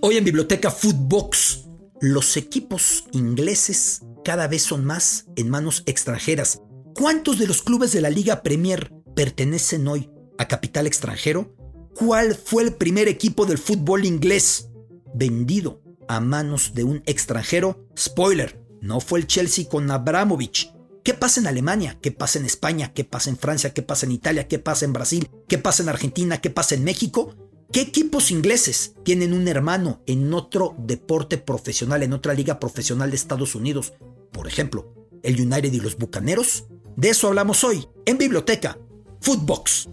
Hoy en Biblioteca Footbox, los equipos ingleses cada vez son más en manos extranjeras. ¿Cuántos de los clubes de la Liga Premier pertenecen hoy a capital extranjero? ¿Cuál fue el primer equipo del fútbol inglés vendido a manos de un extranjero? Spoiler, no fue el Chelsea con Abramovich. ¿Qué pasa en Alemania? ¿Qué pasa en España? ¿Qué pasa en Francia? ¿Qué pasa en Italia? ¿Qué pasa en Brasil? ¿Qué pasa en Argentina? ¿Qué pasa en México? ¿Qué equipos ingleses tienen un hermano en otro deporte profesional, en otra liga profesional de Estados Unidos? Por ejemplo, el United y los Bucaneros. De eso hablamos hoy en Biblioteca Footbox.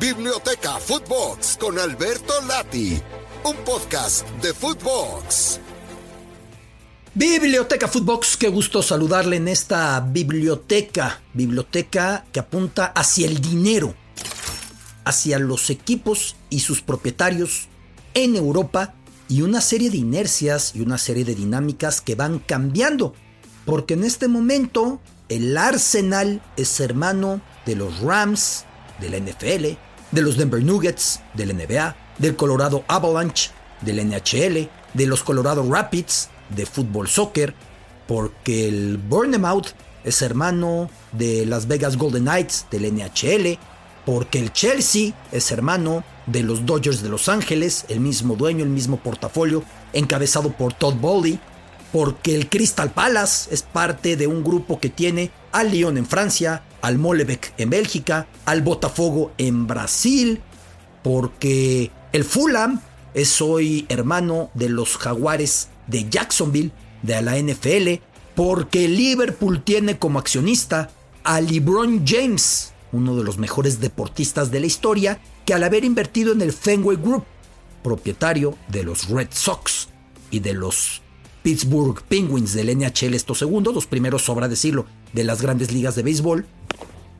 Biblioteca Footbox con Alberto Lati, un podcast de Footbox. Biblioteca Footbox, qué gusto saludarle en esta biblioteca, biblioteca que apunta hacia el dinero, hacia los equipos y sus propietarios en Europa y una serie de inercias y una serie de dinámicas que van cambiando, porque en este momento el Arsenal es hermano de los Rams, de la NFL, de los Denver Nuggets, del NBA, del Colorado Avalanche, del NHL, de los Colorado Rapids, de fútbol soccer, porque el Bournemouth es hermano de Las Vegas Golden Knights del NHL, porque el Chelsea es hermano de los Dodgers de Los Ángeles, el mismo dueño, el mismo portafolio, encabezado por Todd Bowley, porque el Crystal Palace es parte de un grupo que tiene al Lyon en Francia, al Molebeek en Bélgica, al Botafogo en Brasil, porque el Fulham es hoy hermano de los Jaguares de Jacksonville, de la NFL, porque Liverpool tiene como accionista a LeBron James, uno de los mejores deportistas de la historia, que al haber invertido en el Fenway Group, propietario de los Red Sox y de los Pittsburgh Penguins del NHL estos segundos, los primeros, sobra decirlo, de las grandes ligas de béisbol,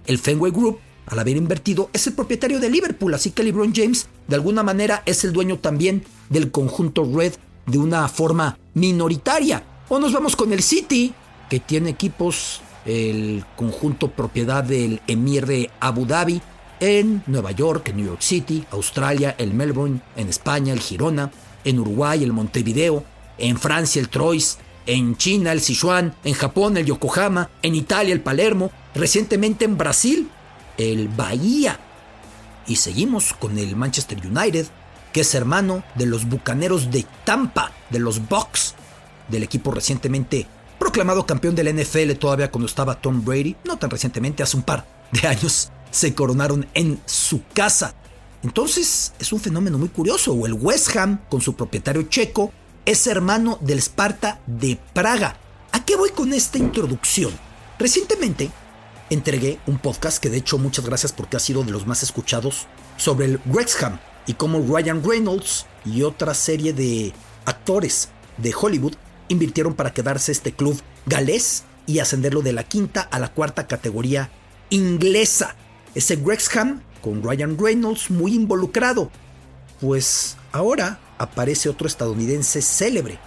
el Fenway Group, al haber invertido, es el propietario de Liverpool, así que LeBron James, de alguna manera, es el dueño también del conjunto Red de una forma minoritaria. O nos vamos con el City, que tiene equipos, el conjunto propiedad del Emir de Abu Dhabi, en Nueva York, en New York City, Australia, el Melbourne, en España, el Girona, en Uruguay, el Montevideo, en Francia, el Troyes, en China, el Sichuan, en Japón, el Yokohama, en Italia, el Palermo, recientemente en Brasil, el Bahía. Y seguimos con el Manchester United, que es hermano de los Bucaneros de Tampa, de los Bucks, del equipo recientemente proclamado campeón del NFL todavía cuando estaba Tom Brady, no tan recientemente, hace un par de años, se coronaron en su casa. Entonces es un fenómeno muy curioso, o el West Ham, con su propietario checo, es hermano del Sparta de Praga. ¿A qué voy con esta introducción? Recientemente entregué un podcast que de hecho muchas gracias porque ha sido de los más escuchados sobre el Wrexham y cómo Ryan Reynolds y otra serie de actores de Hollywood invirtieron para quedarse este club galés y ascenderlo de la quinta a la cuarta categoría inglesa. Ese Wrexham con Ryan Reynolds muy involucrado. Pues ahora aparece otro estadounidense célebre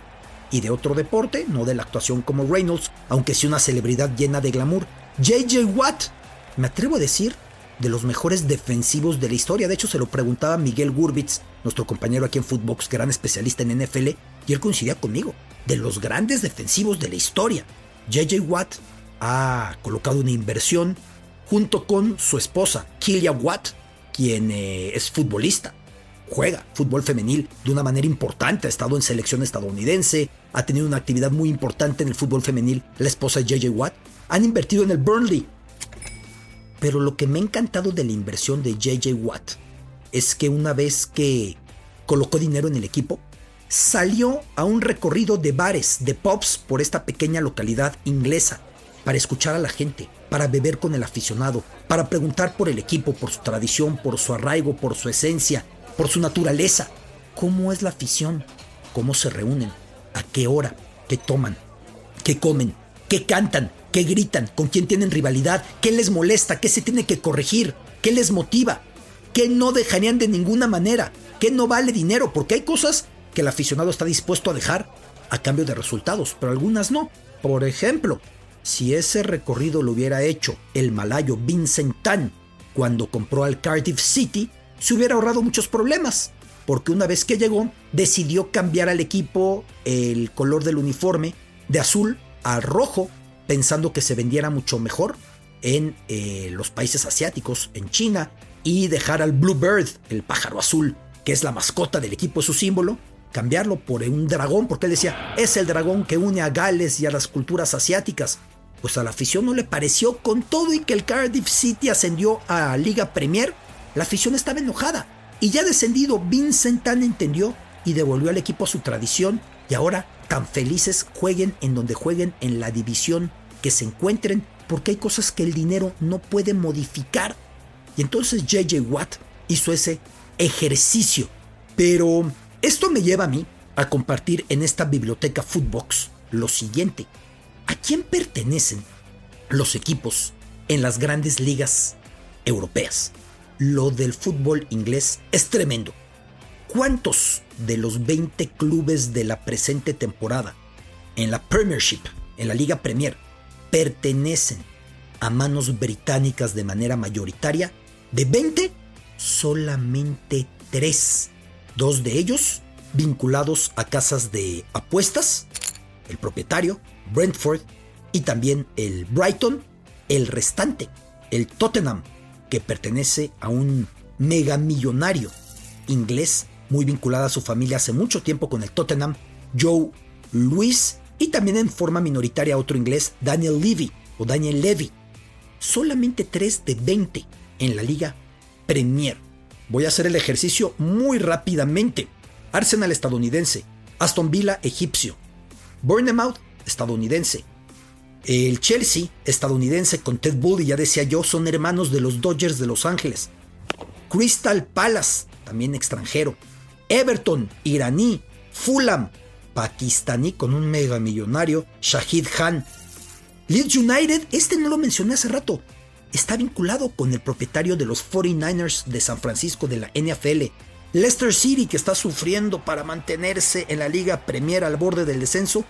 y de otro deporte, no de la actuación como Reynolds, aunque sí una celebridad llena de glamour. JJ Watt, me atrevo a decir de los mejores defensivos de la historia. De hecho, se lo preguntaba Miguel Gurbitz, nuestro compañero aquí en Footbox, gran especialista en NFL, y él coincidía conmigo. De los grandes defensivos de la historia. JJ Watt ha colocado una inversión junto con su esposa, Killia Watt, quien eh, es futbolista. Juega fútbol femenil de una manera importante, ha estado en selección estadounidense, ha tenido una actividad muy importante en el fútbol femenil, la esposa de JJ Watt. Han invertido en el Burnley, pero lo que me ha encantado de la inversión de JJ Watt es que una vez que colocó dinero en el equipo, salió a un recorrido de bares, de pubs por esta pequeña localidad inglesa, para escuchar a la gente, para beber con el aficionado, para preguntar por el equipo, por su tradición, por su arraigo, por su esencia, por su naturaleza. ¿Cómo es la afición? ¿Cómo se reúnen? ¿A qué hora? ¿Qué toman? ¿Qué comen? ¿Qué cantan? ¿Qué gritan? ¿Con quién tienen rivalidad? ¿Qué les molesta? ¿Qué se tiene que corregir? ¿Qué les motiva? ¿Qué no dejarían de ninguna manera? ¿Qué no vale dinero? Porque hay cosas que el aficionado está dispuesto a dejar a cambio de resultados, pero algunas no. Por ejemplo, si ese recorrido lo hubiera hecho el malayo Vincent Tan cuando compró al Cardiff City, se hubiera ahorrado muchos problemas porque una vez que llegó decidió cambiar al equipo el color del uniforme de azul a rojo, pensando que se vendiera mucho mejor en eh, los países asiáticos, en China, y dejar al Bluebird, el pájaro azul, que es la mascota del equipo, su símbolo, cambiarlo por un dragón, porque él decía, es el dragón que une a Gales y a las culturas asiáticas. Pues a la afición no le pareció, con todo y que el Cardiff City ascendió a Liga Premier, la afición estaba enojada. Y ya descendido, Vincent Tan entendió y devolvió al equipo su tradición y ahora tan felices jueguen en donde jueguen en la división que se encuentren porque hay cosas que el dinero no puede modificar. Y entonces JJ Watt hizo ese ejercicio. Pero esto me lleva a mí a compartir en esta biblioteca Footbox lo siguiente. ¿A quién pertenecen los equipos en las grandes ligas europeas? Lo del fútbol inglés es tremendo. ¿Cuántos de los 20 clubes de la presente temporada en la Premiership, en la Liga Premier, pertenecen a manos británicas de manera mayoritaria, de 20, solamente 3. Dos de ellos vinculados a casas de apuestas, el propietario, Brentford, y también el Brighton, el restante, el Tottenham, que pertenece a un megamillonario inglés muy vinculado a su familia hace mucho tiempo con el Tottenham, Joe Louis, y también en forma minoritaria otro inglés, Daniel Levy o Daniel Levy. Solamente 3 de 20 en la liga Premier. Voy a hacer el ejercicio muy rápidamente. Arsenal estadounidense, Aston Villa egipcio, Bournemouth estadounidense, el Chelsea estadounidense con Ted Bully, ya decía yo, son hermanos de los Dodgers de Los Ángeles. Crystal Palace, también extranjero. Everton, iraní. Fulham, pakistaní con un mega millonario, Shahid Khan. Leeds United, este no lo mencioné hace rato, está vinculado con el propietario de los 49ers de San Francisco de la NFL. Leicester City, que está sufriendo para mantenerse en la Liga Premier al borde del descenso.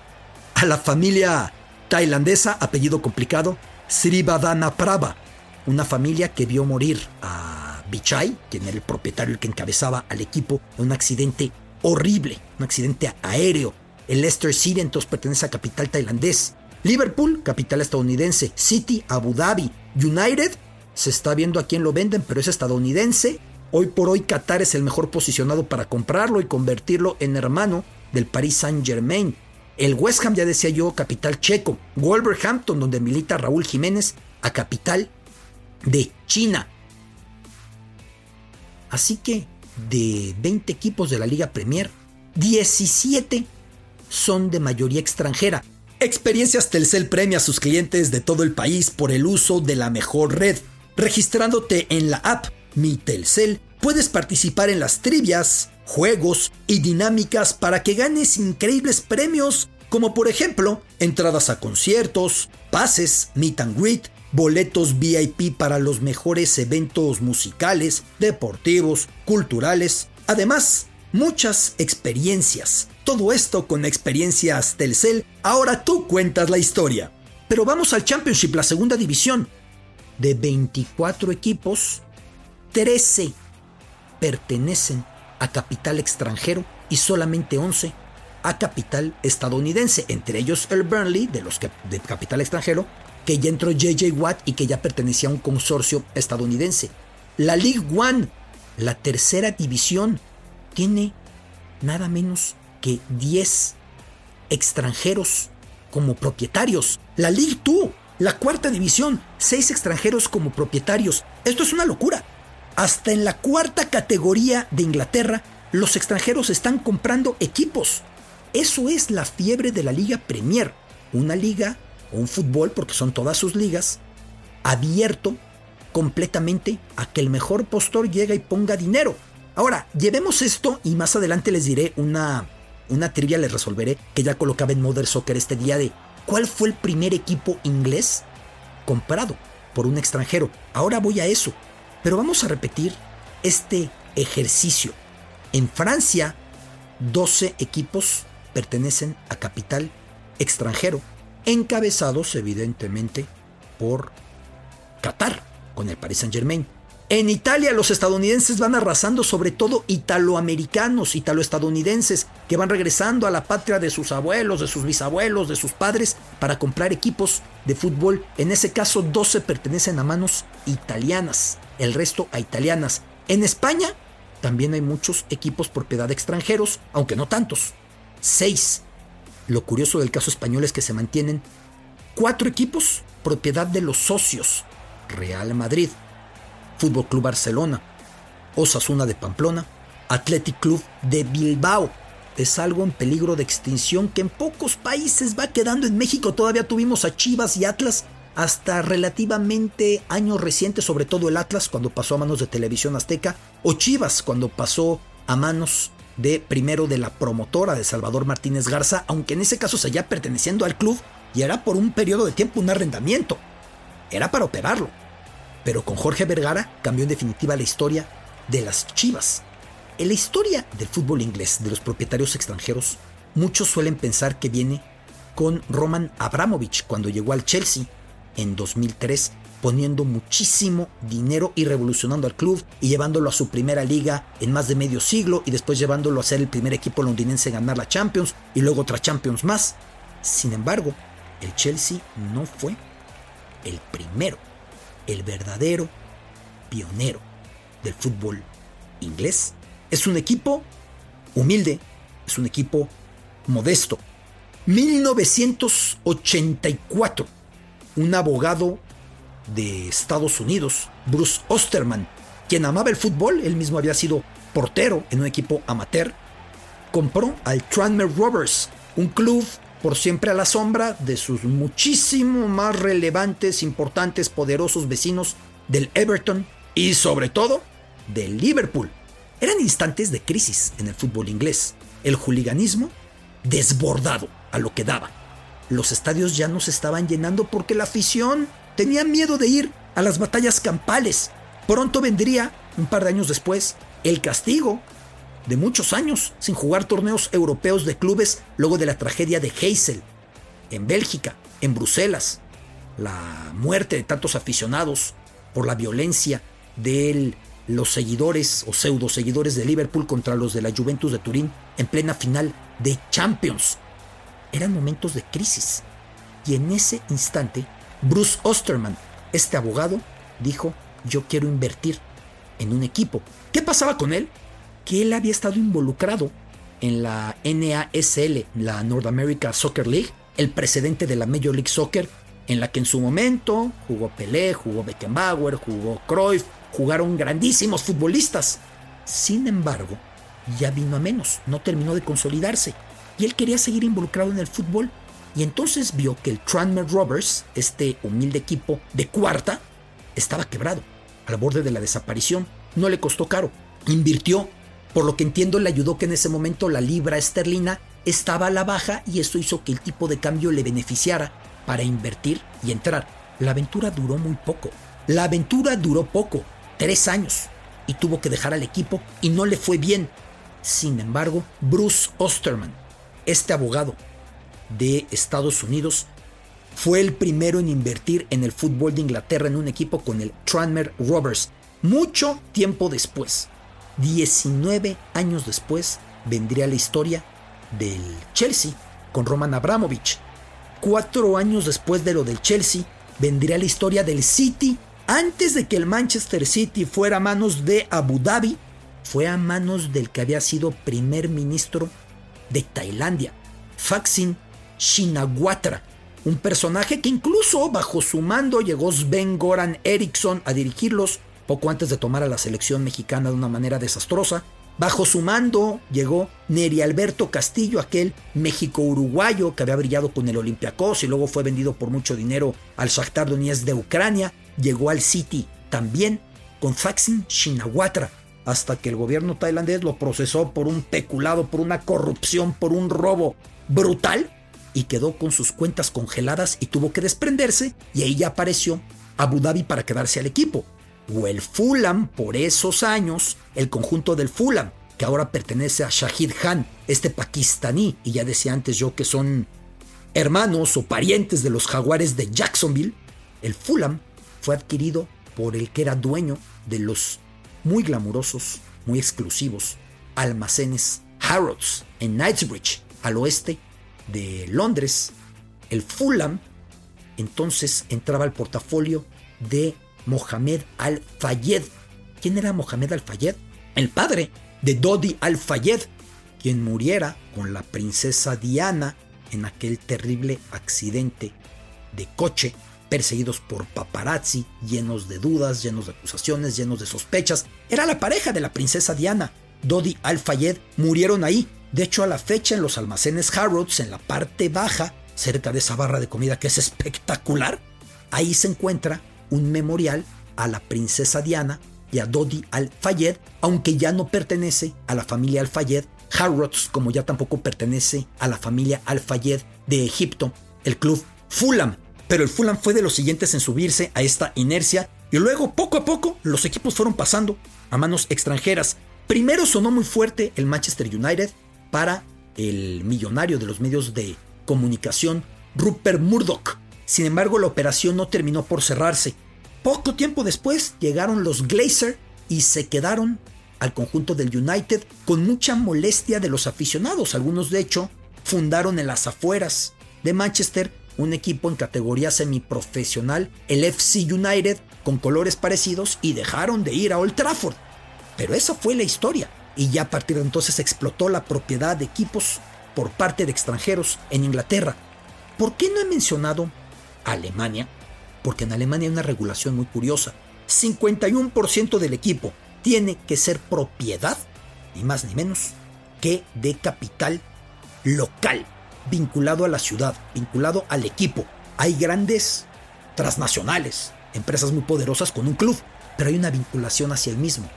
A la familia tailandesa, apellido complicado, Srivadana Prava, una familia que vio morir a Bichai, quien era el propietario, el que encabezaba al equipo, en un accidente horrible, un accidente aéreo. El Leicester City entonces pertenece a capital tailandés. Liverpool, capital estadounidense. City, Abu Dhabi. United, se está viendo a quién lo venden, pero es estadounidense. Hoy por hoy Qatar es el mejor posicionado para comprarlo y convertirlo en hermano del Paris Saint Germain. El West Ham, ya decía yo, capital checo. Wolverhampton, donde milita Raúl Jiménez, a capital de China. Así que de 20 equipos de la Liga Premier, 17 son de mayoría extranjera. Experiencias Telcel premia a sus clientes de todo el país por el uso de la mejor red. Registrándote en la app Mi Telcel, puedes participar en las trivias, juegos y dinámicas para que ganes increíbles premios, como por ejemplo entradas a conciertos, pases, meet and greet, boletos VIP para los mejores eventos musicales, deportivos, culturales, además muchas experiencias. Todo esto con experiencias Telcel, ahora tú cuentas la historia. Pero vamos al Championship, la segunda división. De 24 equipos, 13 pertenecen a capital extranjero y solamente 11 a capital estadounidense, entre ellos el Burnley, de los de capital extranjero, que ya entró JJ Watt y que ya pertenecía a un consorcio estadounidense. La League One, la tercera división, tiene nada menos que 10 extranjeros como propietarios. La League Two, la cuarta división, 6 extranjeros como propietarios. Esto es una locura. Hasta en la cuarta categoría de Inglaterra, los extranjeros están comprando equipos. Eso es la fiebre de la Liga Premier, una liga un fútbol, porque son todas sus ligas, abierto completamente a que el mejor postor llegue y ponga dinero. Ahora, llevemos esto y más adelante les diré una, una trivia, les resolveré, que ya colocaba en Mother Soccer este día de cuál fue el primer equipo inglés comprado por un extranjero. Ahora voy a eso, pero vamos a repetir este ejercicio. En Francia, 12 equipos pertenecen a capital extranjero encabezados evidentemente por Qatar con el Paris Saint Germain. En Italia los estadounidenses van arrasando sobre todo italoamericanos, italoestadounidenses, que van regresando a la patria de sus abuelos, de sus bisabuelos, de sus padres, para comprar equipos de fútbol. En ese caso 12 pertenecen a manos italianas, el resto a italianas. En España también hay muchos equipos propiedad de extranjeros, aunque no tantos. Seis. Lo curioso del caso español es que se mantienen cuatro equipos propiedad de los socios. Real Madrid, Fútbol Club Barcelona, Osasuna de Pamplona, Athletic Club de Bilbao. Es algo en peligro de extinción que en pocos países va quedando. En México todavía tuvimos a Chivas y Atlas hasta relativamente años recientes, sobre todo el Atlas cuando pasó a manos de Televisión Azteca, o Chivas cuando pasó a manos de primero de la promotora de Salvador Martínez Garza, aunque en ese caso seguía perteneciendo al club y era por un periodo de tiempo un arrendamiento. Era para operarlo. Pero con Jorge Vergara cambió en definitiva la historia de las Chivas. En la historia del fútbol inglés, de los propietarios extranjeros, muchos suelen pensar que viene con Roman Abramovich cuando llegó al Chelsea en 2003, poniendo muchísimo dinero y revolucionando al club y llevándolo a su primera liga en más de medio siglo y después llevándolo a ser el primer equipo londinense en ganar la Champions y luego otra Champions más. Sin embargo, el Chelsea no fue el primero el verdadero pionero del fútbol inglés. Es un equipo humilde, es un equipo modesto. 1984, un abogado de Estados Unidos, Bruce Osterman, quien amaba el fútbol, él mismo había sido portero en un equipo amateur, compró al Tranmere Rovers, un club por siempre a la sombra de sus muchísimo más relevantes, importantes, poderosos vecinos del Everton y sobre todo del Liverpool. Eran instantes de crisis en el fútbol inglés. El juliganismo desbordado a lo que daba. Los estadios ya no se estaban llenando porque la afición tenía miedo de ir a las batallas campales. Pronto vendría, un par de años después, el castigo de muchos años sin jugar torneos europeos de clubes luego de la tragedia de Heysel, en Bélgica, en Bruselas, la muerte de tantos aficionados por la violencia de los seguidores o pseudo seguidores de Liverpool contra los de la Juventus de Turín en plena final de Champions. Eran momentos de crisis. Y en ese instante, Bruce Osterman, este abogado, dijo, yo quiero invertir en un equipo. ¿Qué pasaba con él? Que él había estado involucrado en la NASL, la North America Soccer League, el precedente de la Major League Soccer, en la que en su momento jugó Pelé, jugó Beckenbauer, jugó Cruyff, jugaron grandísimos futbolistas. Sin embargo, ya vino a menos, no terminó de consolidarse y él quería seguir involucrado en el fútbol y entonces vio que el Tranmere Rovers, este humilde equipo de cuarta, estaba quebrado, al borde de la desaparición. No le costó caro, invirtió por lo que entiendo le ayudó que en ese momento la libra esterlina estaba a la baja y eso hizo que el tipo de cambio le beneficiara para invertir y entrar. La aventura duró muy poco. La aventura duró poco, tres años, y tuvo que dejar al equipo y no le fue bien. Sin embargo, Bruce Osterman, este abogado de Estados Unidos, fue el primero en invertir en el fútbol de Inglaterra en un equipo con el Tranmere Rovers, mucho tiempo después. 19 años después vendría la historia del Chelsea con Roman Abramovich. Cuatro años después de lo del Chelsea vendría la historia del City. Antes de que el Manchester City fuera a manos de Abu Dhabi, fue a manos del que había sido primer ministro de Tailandia, Faksin Shinawatra, un personaje que incluso bajo su mando llegó Sven Goran Eriksson a dirigirlos poco antes de tomar a la selección mexicana de una manera desastrosa. Bajo su mando llegó Neri Alberto Castillo, aquel México-uruguayo que había brillado con el Olympiacos y luego fue vendido por mucho dinero al Shakhtar Donetsk de Ucrania. Llegó al City también con Thaksin Shinawatra, hasta que el gobierno tailandés lo procesó por un peculado, por una corrupción, por un robo brutal y quedó con sus cuentas congeladas y tuvo que desprenderse y ahí ya apareció Abu Dhabi para quedarse al equipo o el Fulham por esos años, el conjunto del Fulham, que ahora pertenece a Shahid Khan, este pakistaní, y ya decía antes yo que son hermanos o parientes de los jaguares de Jacksonville, el Fulham fue adquirido por el que era dueño de los muy glamurosos, muy exclusivos almacenes Harrods en Knightsbridge, al oeste de Londres. El Fulham entonces entraba al portafolio de Mohamed Al-Fayed. ¿Quién era Mohamed Al-Fayed? El padre de Dodi Al-Fayed, quien muriera con la princesa Diana en aquel terrible accidente de coche, perseguidos por paparazzi, llenos de dudas, llenos de acusaciones, llenos de sospechas. Era la pareja de la princesa Diana. Dodi Al-Fayed murieron ahí. De hecho, a la fecha en los almacenes Harrods, en la parte baja, cerca de esa barra de comida que es espectacular, ahí se encuentra un memorial a la princesa Diana y a Dodi Al-Fayed, aunque ya no pertenece a la familia Al-Fayed, Harrods, como ya tampoco pertenece a la familia Al-Fayed de Egipto, el club Fulham. Pero el Fulham fue de los siguientes en subirse a esta inercia y luego poco a poco los equipos fueron pasando a manos extranjeras. Primero sonó muy fuerte el Manchester United para el millonario de los medios de comunicación, Rupert Murdoch. Sin embargo, la operación no terminó por cerrarse. Poco tiempo después llegaron los Glazer y se quedaron al conjunto del United con mucha molestia de los aficionados. Algunos, de hecho, fundaron en las afueras de Manchester un equipo en categoría semiprofesional, el FC United, con colores parecidos y dejaron de ir a Old Trafford. Pero esa fue la historia. Y ya a partir de entonces explotó la propiedad de equipos por parte de extranjeros en Inglaterra. ¿Por qué no he mencionado Alemania? Porque en Alemania hay una regulación muy curiosa. 51% del equipo tiene que ser propiedad, ni más ni menos, que de capital local, vinculado a la ciudad, vinculado al equipo. Hay grandes transnacionales, empresas muy poderosas con un club, pero hay una vinculación hacia el mismo.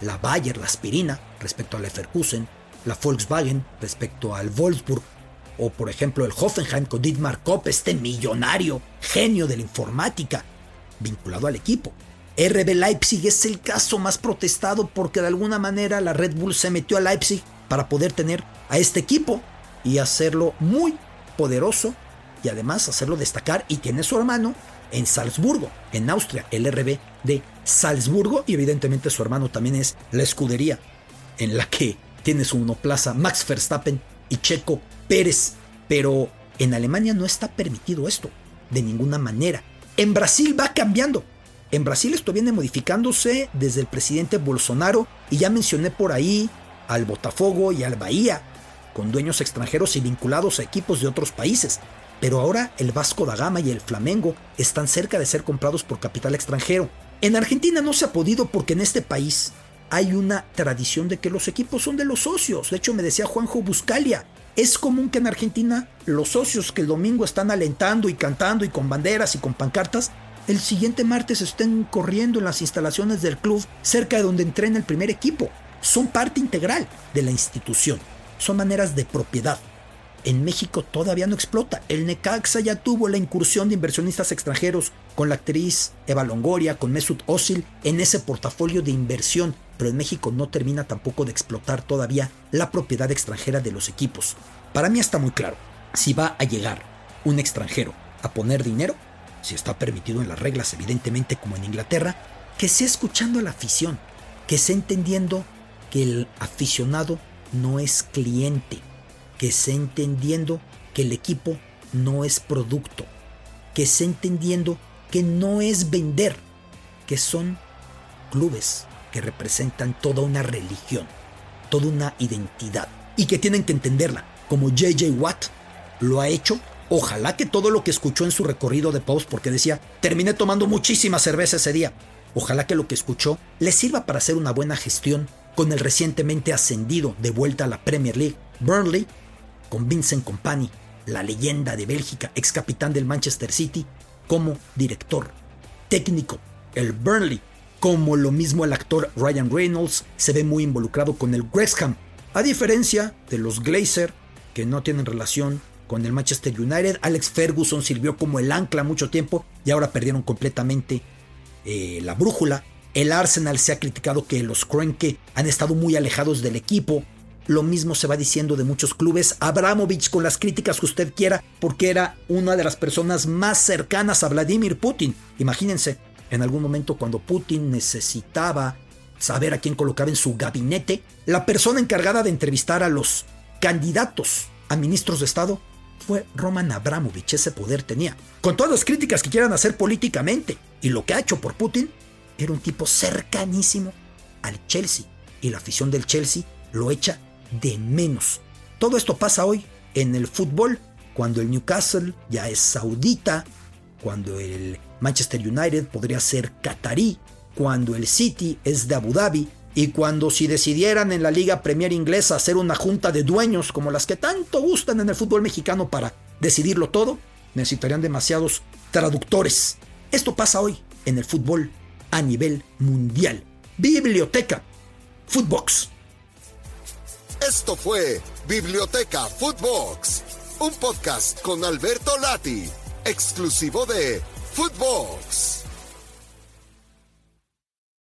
La Bayer, la aspirina, respecto a la Leverkusen, la Volkswagen respecto al Wolfsburg, o por ejemplo el Hoffenheim con Dietmar Kopp, este millonario genio de la informática, vinculado al equipo. RB Leipzig es el caso más protestado porque de alguna manera la Red Bull se metió a Leipzig para poder tener a este equipo y hacerlo muy poderoso y además hacerlo destacar y tiene su hermano en Salzburgo, en Austria, el RB de Salzburgo y evidentemente su hermano también es la escudería en la que tiene su monoplaza Max Verstappen y Checo Pérez, pero en Alemania no está permitido esto, de ninguna manera. En Brasil va cambiando. En Brasil esto viene modificándose desde el presidente Bolsonaro y ya mencioné por ahí al Botafogo y al Bahía, con dueños extranjeros y vinculados a equipos de otros países. Pero ahora el Vasco da Gama y el Flamengo están cerca de ser comprados por capital extranjero. En Argentina no se ha podido porque en este país hay una tradición de que los equipos son de los socios. De hecho, me decía Juanjo Buscalia, es común que en Argentina los socios que el domingo están alentando y cantando y con banderas y con pancartas, el siguiente martes estén corriendo en las instalaciones del club cerca de donde entrena el primer equipo. Son parte integral de la institución. Son maneras de propiedad en México todavía no explota. El Necaxa ya tuvo la incursión de inversionistas extranjeros con la actriz Eva Longoria, con Mesut Özil en ese portafolio de inversión, pero en México no termina tampoco de explotar todavía la propiedad extranjera de los equipos. Para mí está muy claro, si va a llegar un extranjero a poner dinero, si está permitido en las reglas evidentemente como en Inglaterra, que sea escuchando a la afición, que sea entendiendo que el aficionado no es cliente, que se entendiendo que el equipo no es producto, que se entendiendo que no es vender, que son clubes que representan toda una religión, toda una identidad y que tienen que entenderla, como JJ Watt lo ha hecho. Ojalá que todo lo que escuchó en su recorrido de post, porque decía, terminé tomando muchísima cerveza ese día. Ojalá que lo que escuchó le sirva para hacer una buena gestión con el recientemente ascendido de vuelta a la Premier League, Burnley, con Vincent Company, la leyenda de Bélgica, ex capitán del Manchester City, como director técnico. El Burnley, como lo mismo el actor Ryan Reynolds, se ve muy involucrado con el Wrexham, a diferencia de los Glazer, que no tienen relación con el Manchester United. Alex Ferguson sirvió como el ancla mucho tiempo y ahora perdieron completamente eh, la brújula. El Arsenal se ha criticado que los Kroenke han estado muy alejados del equipo. Lo mismo se va diciendo de muchos clubes. Abramovich, con las críticas que usted quiera, porque era una de las personas más cercanas a Vladimir Putin. Imagínense, En algún momento cuando Putin necesitaba saber a quién colocaba en su gabinete, la persona encargada de entrevistar a los candidatos a ministros de Estado fue Roman Abramovich, ese poder tenía. Con todas las críticas que quieran hacer políticamente y lo que ha hecho por Putin, era un tipo cercanísimo al Chelsea y la afición del Chelsea lo echa de menos. Todo esto pasa hoy en el fútbol, cuando el Newcastle ya es saudita, cuando el Manchester United podría ser catarí, cuando el City es de Abu Dhabi y cuando si decidieran en la Liga Premier Inglesa hacer una junta de dueños como las que tanto gustan en el fútbol mexicano para decidirlo todo, necesitarían demasiados traductores. Esto pasa hoy en el fútbol a nivel mundial. Biblioteca Footbox. Esto fue Biblioteca Footbox, un podcast con Alberto Lati, exclusivo de Footbox.